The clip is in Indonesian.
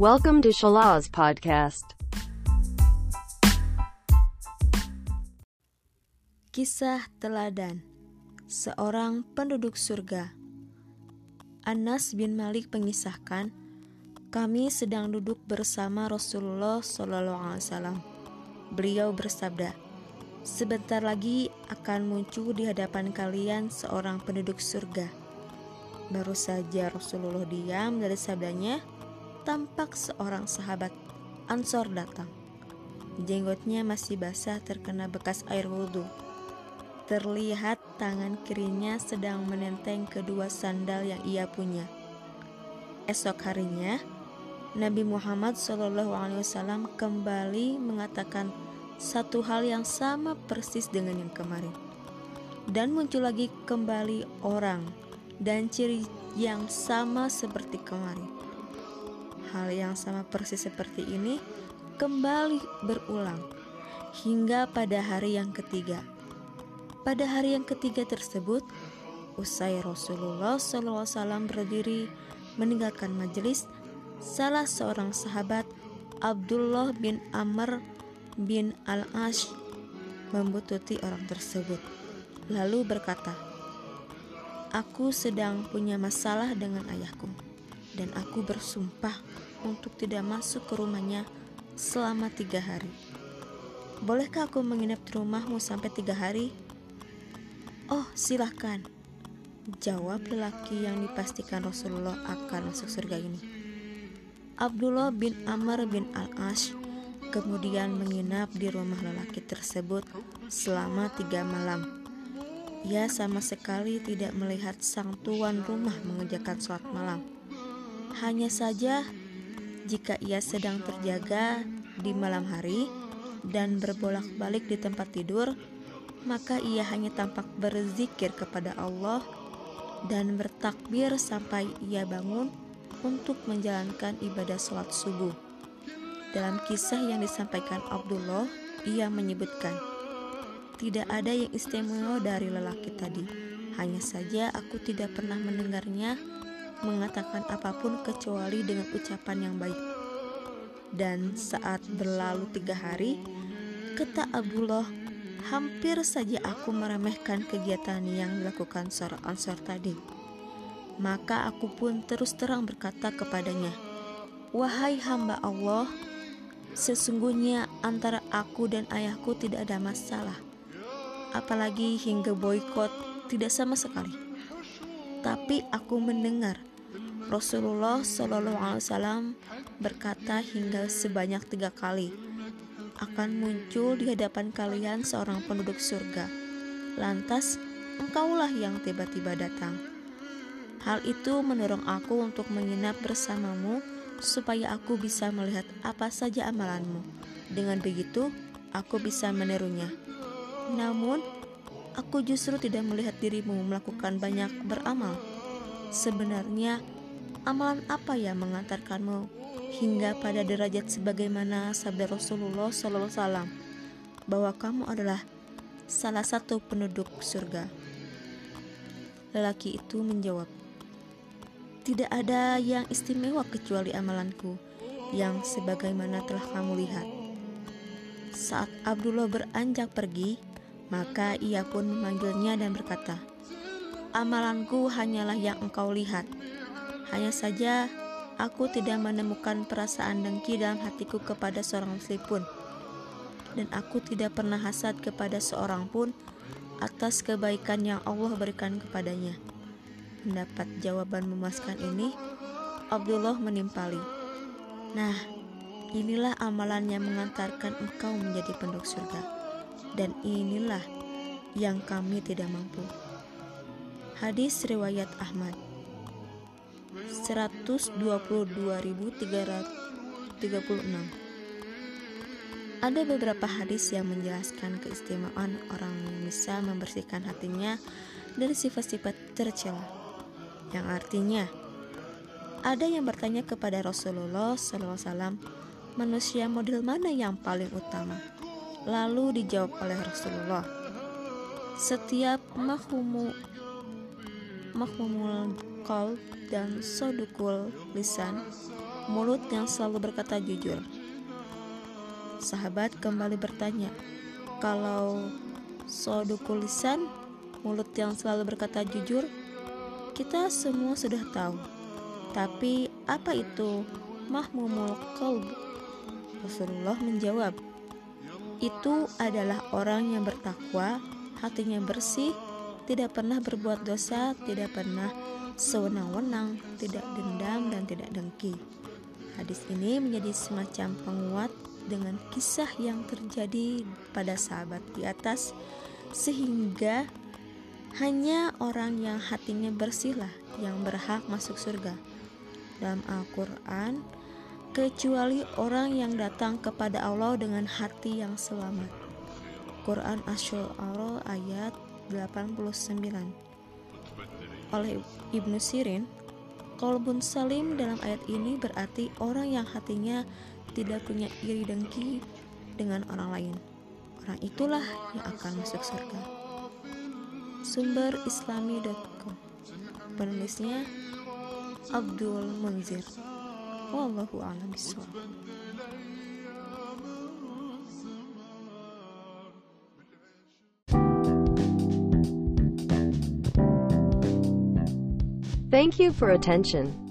Welcome to Shalaz Podcast. Kisah Teladan Seorang penduduk surga Anas bin Malik mengisahkan, kami sedang duduk bersama Rasulullah SAW. Beliau bersabda, sebentar lagi akan muncul di hadapan kalian seorang penduduk surga. Baru saja Rasulullah diam dari sabdanya, tampak seorang sahabat Ansor datang. Jenggotnya masih basah terkena bekas air wudhu. Terlihat tangan kirinya sedang menenteng kedua sandal yang ia punya. Esok harinya, Nabi Muhammad SAW kembali mengatakan satu hal yang sama persis dengan yang kemarin. Dan muncul lagi kembali orang dan ciri yang sama seperti kemarin. Hal yang sama persis seperti ini kembali berulang hingga pada hari yang ketiga. Pada hari yang ketiga tersebut, usai Rasulullah SAW berdiri meninggalkan majelis, salah seorang sahabat Abdullah bin Amr bin Al-Ash membututi orang tersebut, lalu berkata, Aku sedang punya masalah dengan ayahku, dan aku bersumpah untuk tidak masuk ke rumahnya selama tiga hari. Bolehkah aku menginap di rumahmu sampai tiga hari? Oh, silahkan. Jawab lelaki yang dipastikan Rasulullah akan masuk surga ini. Abdullah bin Amr bin Al-Ash kemudian menginap di rumah lelaki tersebut selama tiga malam. Ia sama sekali tidak melihat sang tuan rumah mengerjakan sholat malam. Hanya saja jika ia sedang terjaga di malam hari dan berbolak-balik di tempat tidur, maka ia hanya tampak berzikir kepada Allah dan bertakbir sampai ia bangun untuk menjalankan ibadah sholat subuh. Dalam kisah yang disampaikan Abdullah, ia menyebutkan, "Tidak ada yang istimewa dari lelaki tadi. Hanya saja aku tidak pernah mendengarnya mengatakan apa pun kecuali dengan ucapan yang baik." Dan saat berlalu tiga hari, kata Abdullah, hampir saja aku meremehkan kegiatan yang dilakukan seorang ansor tadi. Maka aku pun terus terang berkata kepadanya, Wahai hamba Allah, sesungguhnya antara aku dan ayahku tidak ada masalah. Apalagi hingga boykot tidak sama sekali. Tapi aku mendengar Rasulullah SAW berkata hingga sebanyak tiga kali, akan muncul di hadapan kalian seorang penduduk surga. Lantas, engkaulah yang tiba-tiba datang. Hal itu mendorong aku untuk menginap bersamamu supaya aku bisa melihat apa saja amalanmu. Dengan begitu, aku bisa menirunya. Namun, aku justru tidak melihat dirimu melakukan banyak beramal. Sebenarnya, amalan apa yang mengantarkanmu hingga pada derajat sebagaimana sabda Rasulullah SAW bahwa kamu adalah salah satu penduduk surga. Lelaki itu menjawab, "Tidak ada yang istimewa kecuali amalanku yang sebagaimana telah kamu lihat." Saat Abdullah beranjak pergi, maka ia pun memanggilnya dan berkata, "Amalanku hanyalah yang engkau lihat. Hanya saja Aku tidak menemukan perasaan dengki dalam hatiku kepada seorang muslim pun. Dan aku tidak pernah hasad kepada seorang pun atas kebaikan yang Allah berikan kepadanya. Mendapat jawaban memuaskan ini, Abdullah menimpali. Nah, inilah amalan yang mengantarkan engkau menjadi penduduk surga. Dan inilah yang kami tidak mampu. Hadis riwayat Ahmad 122.336 Ada beberapa hadis yang menjelaskan keistimewaan orang yang bisa membersihkan hatinya dari sifat-sifat tercela. Yang artinya, ada yang bertanya kepada Rasulullah SAW, manusia model mana yang paling utama? Lalu dijawab oleh Rasulullah, setiap mahmumu mahmumul qalb dan sodukul lisan mulut yang selalu berkata jujur. Sahabat kembali bertanya, kalau sodukul lisan, mulut yang selalu berkata jujur, kita semua sudah tahu. Tapi apa itu mahmumul qalb? Rasulullah menjawab, itu adalah orang yang bertakwa, hatinya bersih, tidak pernah berbuat dosa, tidak pernah sewenang-wenang, tidak dendam dan tidak dengki. Hadis ini menjadi semacam penguat dengan kisah yang terjadi pada sahabat di atas sehingga hanya orang yang hatinya bersihlah yang berhak masuk surga. Dalam Al-Qur'an kecuali orang yang datang kepada Allah dengan hati yang selamat. Quran Asy-Syu'ara ayat 89. Oleh Ibnu Sirin, Kolbun salim dalam ayat ini berarti orang yang hatinya tidak punya iri dengki dengan orang lain. Orang itulah yang akan masuk surga. Sumber islami.com Penulisnya Abdul Munzir. Wallahu a'lam bishawab. Thank you for attention.